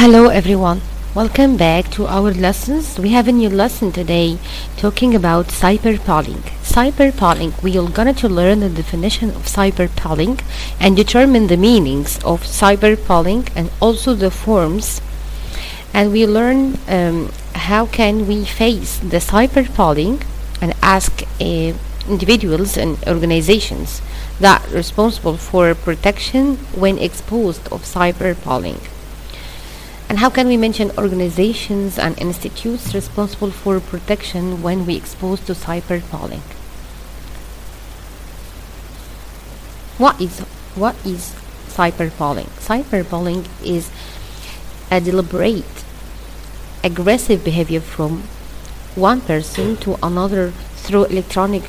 Hello everyone. Welcome back to our lessons. We have a new lesson today talking about cyberbullying. Cyberbullying, we are going to learn the definition of cyberbullying and determine the meanings of cyberbullying and also the forms. And we learn um, how can we face the cyberbullying and ask uh, individuals and organizations that are responsible for protection when exposed of cyberbullying. And how can we mention organizations and institutes responsible for protection when we expose to cyberbullying? What is what is cyberbullying? Cyberbullying is a deliberate aggressive behavior from one person to another through electronic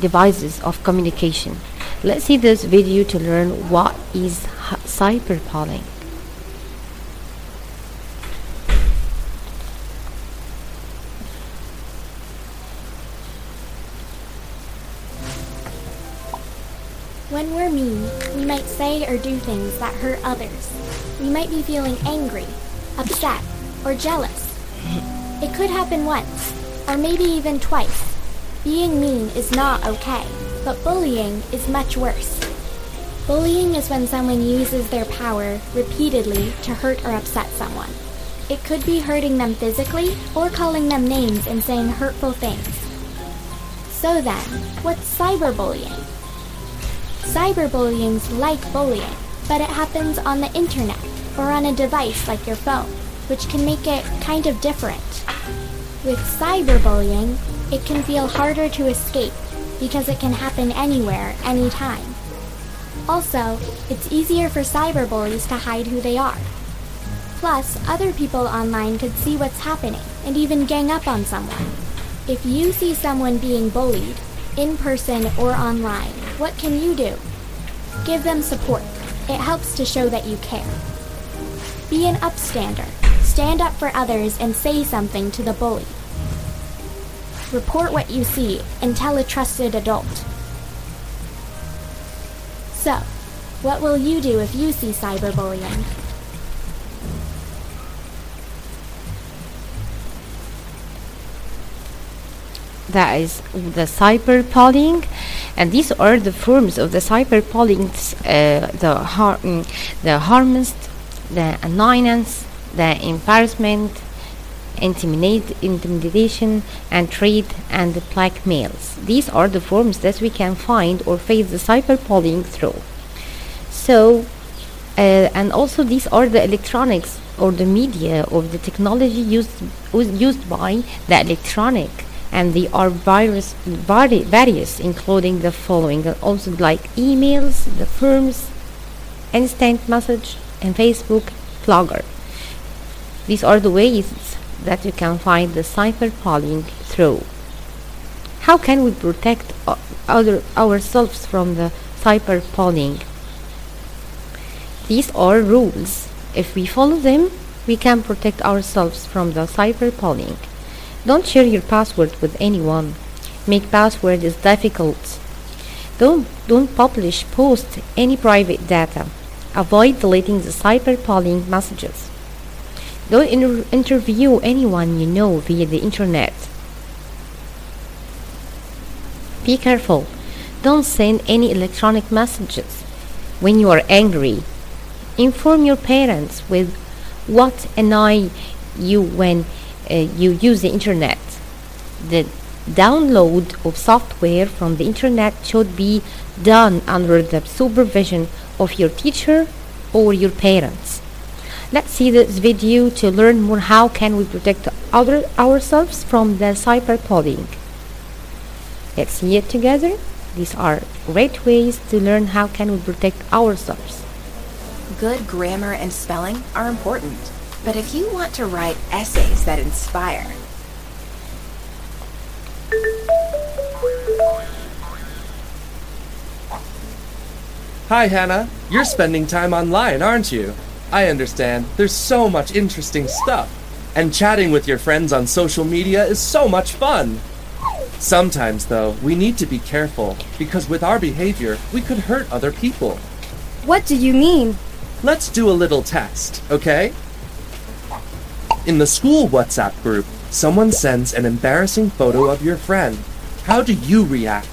devices of communication. Let's see this video to learn what is cyberbullying. When we're mean, we might say or do things that hurt others. We might be feeling angry, upset, or jealous. It could happen once, or maybe even twice. Being mean is not okay, but bullying is much worse. Bullying is when someone uses their power repeatedly to hurt or upset someone. It could be hurting them physically or calling them names and saying hurtful things. So then, what's cyberbullying? Cyberbullying's like bullying, but it happens on the internet or on a device like your phone, which can make it kind of different. With cyberbullying, it can feel harder to escape because it can happen anywhere, anytime. Also, it's easier for cyberbullies to hide who they are. Plus, other people online could see what's happening and even gang up on someone. If you see someone being bullied, in person or online, what can you do? Give them support. It helps to show that you care. Be an upstander. Stand up for others and say something to the bully. Report what you see and tell a trusted adult. So, what will you do if you see cyberbullying? That is the cyberbullying and these are the forms of the cyberbullying uh, the har- mm, the the annoyance the embarrassment intimidate intimidation and trade and blackmails. These are the forms that we can find or face the cyberbullying through. So uh, and also these are the electronics or the media or the technology used used by the electronic and they are virus, vari- various, including the following, also like emails, the firms, instant message, and Facebook Blogger. These are the ways that you can find the cyberbullying through. How can we protect other ourselves from the cyber polling? These are rules. If we follow them, we can protect ourselves from the cyberbullying. Don't share your password with anyone. Make password is difficult. Don't don't publish post any private data. Avoid deleting the cyber cyberbullying messages. Don't inter- interview anyone you know via the internet. Be careful. Don't send any electronic messages when you are angry. Inform your parents with what annoy you when Uh, you use the internet. The download of software from the internet should be done under the supervision of your teacher or your parents. Let's see this video to learn more how can we protect other, ourselves from the cyberbullying. Let's see it together. These are great ways to learn how can we protect ourselves. Good grammar and spelling are important, but if you want to write essays that inspire, Hi, Hannah. You're spending time online, aren't you? I understand. There's so much interesting stuff. And chatting with your friends on social media is so much fun. Sometimes, though, we need to be careful because with our behavior, we could hurt other people. What do you mean? Let's do a little test, okay? In the school WhatsApp group, someone sends an embarrassing photo of your friend. How do you react?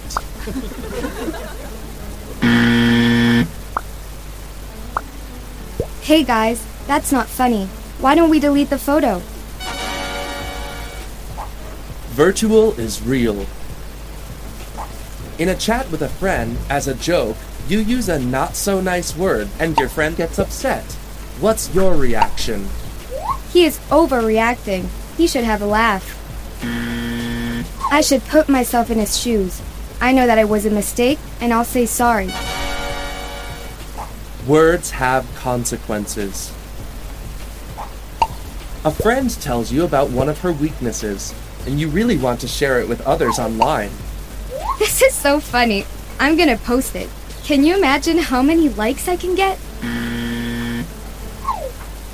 Hey guys, that's not funny. Why don't we delete the photo? Virtual is real. In a chat with a friend, as a joke, you use a not so nice word and your friend gets upset. What's your reaction? He is overreacting. He should have a laugh. I should put myself in his shoes. I know that it was a mistake, and I'll say sorry. Words have consequences. A friend tells you about one of her weaknesses, and you really want to share it with others online. This is so funny. I'm gonna post it. Can you imagine how many likes I can get?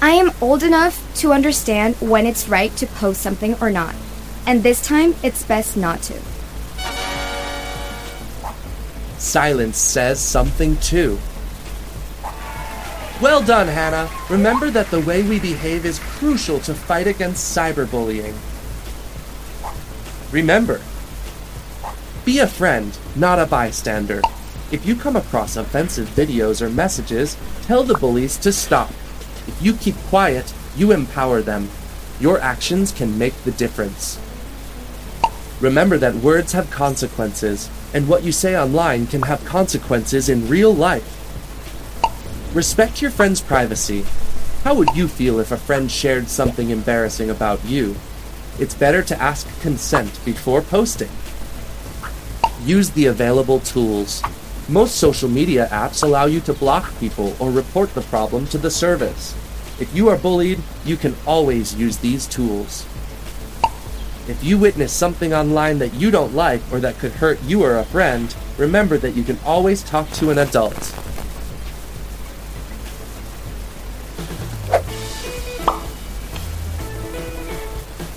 I am old enough to understand when it's right to post something or not. And this time, it's best not to. Silence says something too. Well done, Hannah. Remember that the way we behave is crucial to fight against cyberbullying. Remember, be a friend, not a bystander. If you come across offensive videos or messages, tell the bullies to stop. If you keep quiet, you empower them. Your actions can make the difference. Remember that words have consequences, and what you say online can have consequences in real life. Respect your friend's privacy. How would you feel if a friend shared something embarrassing about you? It's better to ask consent before posting. Use the available tools. Most social media apps allow you to block people or report the problem to the service. If you are bullied, you can always use these tools. If you witness something online that you don't like or that could hurt you or a friend, remember that you can always talk to an adult.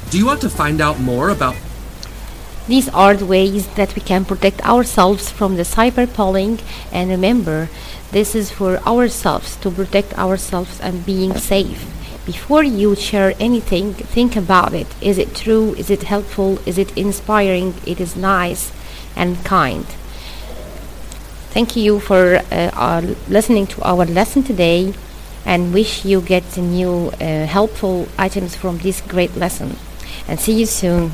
Do you want to find out more about These are the ways that we can protect ourselves from the cyberbullying and remember this is for ourselves to protect ourselves and being safe. Before you share anything, think about it. Is it true? Is it helpful? Is it inspiring? It is nice and kind. Thank you for uh, uh, listening to our lesson today and wish you get new uh, helpful items from this great lesson. And see you soon.